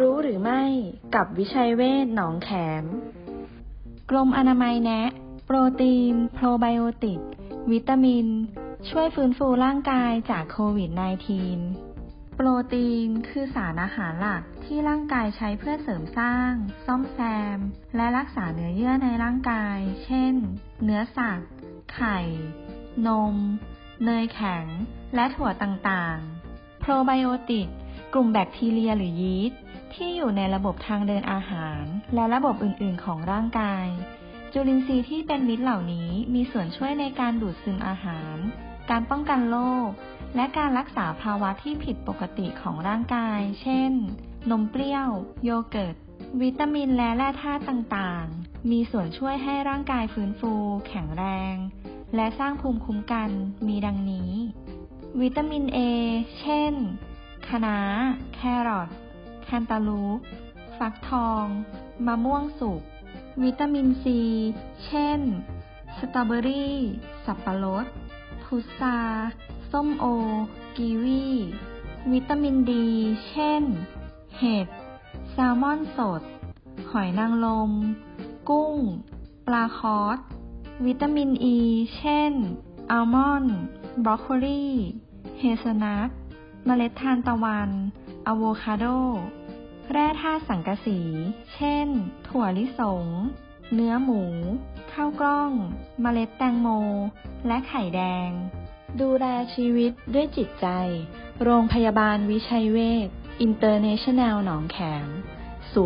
รู้หรือไม่ กับวิชัยเวชหนองแขม กรมอนามัยแนะ โปรตีน โปรไบโอติก วิตามิน ช่วยฟื้นฟูร่างกายจากโควิด -19 โปรตีนคือสารอาหารหลักที่ร่างกายใช้เพื่อเสริมสร้าง ซ่อมแซม และรักษาเนื้อเยื่อในร่างกาย เช่น เนื้อสัตว์ ไข่ นม เนยแข็ง และถั่วต่างๆ โปรไบโอติก กลุ่มแบคทีเรียหรือยีสต์ที่อยู่ในระบบทางเดินอาหาร และระบบอื่น ๆ ของร่างกาย จุลินทรีย์ที่เป็นมิตรเหล่านี้มีส่วนช่วยในการดูดซึมอาหาร การป้องกันโรคและการรักษาภาวะที่ผิดปกติของร่างกาย เช่น นมเปรี้ยว โยเกิร์ต วิตามินและแร่ธาตุต่างๆ มีส่วนช่วยให้ร่างกายฟื้นฟู แข็งแรง และสร้างภูมิคุ้มกัน มีดังนี้ วิตามิน A เช่น คะน้า แครอท แคนตาลูป ฟักทอง มะม่วงสุก วิตามินซี เช่น สตรอเบอรี่ สับปะรด พุทรา ส้มโอ กีวี วิตามินดี เช่น เห็ด แซลมอนสด หอยนางรม กุ้ง ปลาคอสวิตามินอ e, ีเช่น อัลมอนด์ บรอกโคลี เฮเซลนัท เมล็ดทานตะวันอะโวคาโด แร่ธาตุสังกะสี เช่น ถั่วลิสง เนื้อหมู ข้าวกล้อง เมล็ดแตงโม และไข่แดง ดูแลชีวิตด้วยจิตใจ โรงพยาบาลวิชัยเวชอินเตอร์เนชั่นแนลหนองแขม 02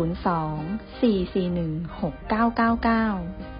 441 6999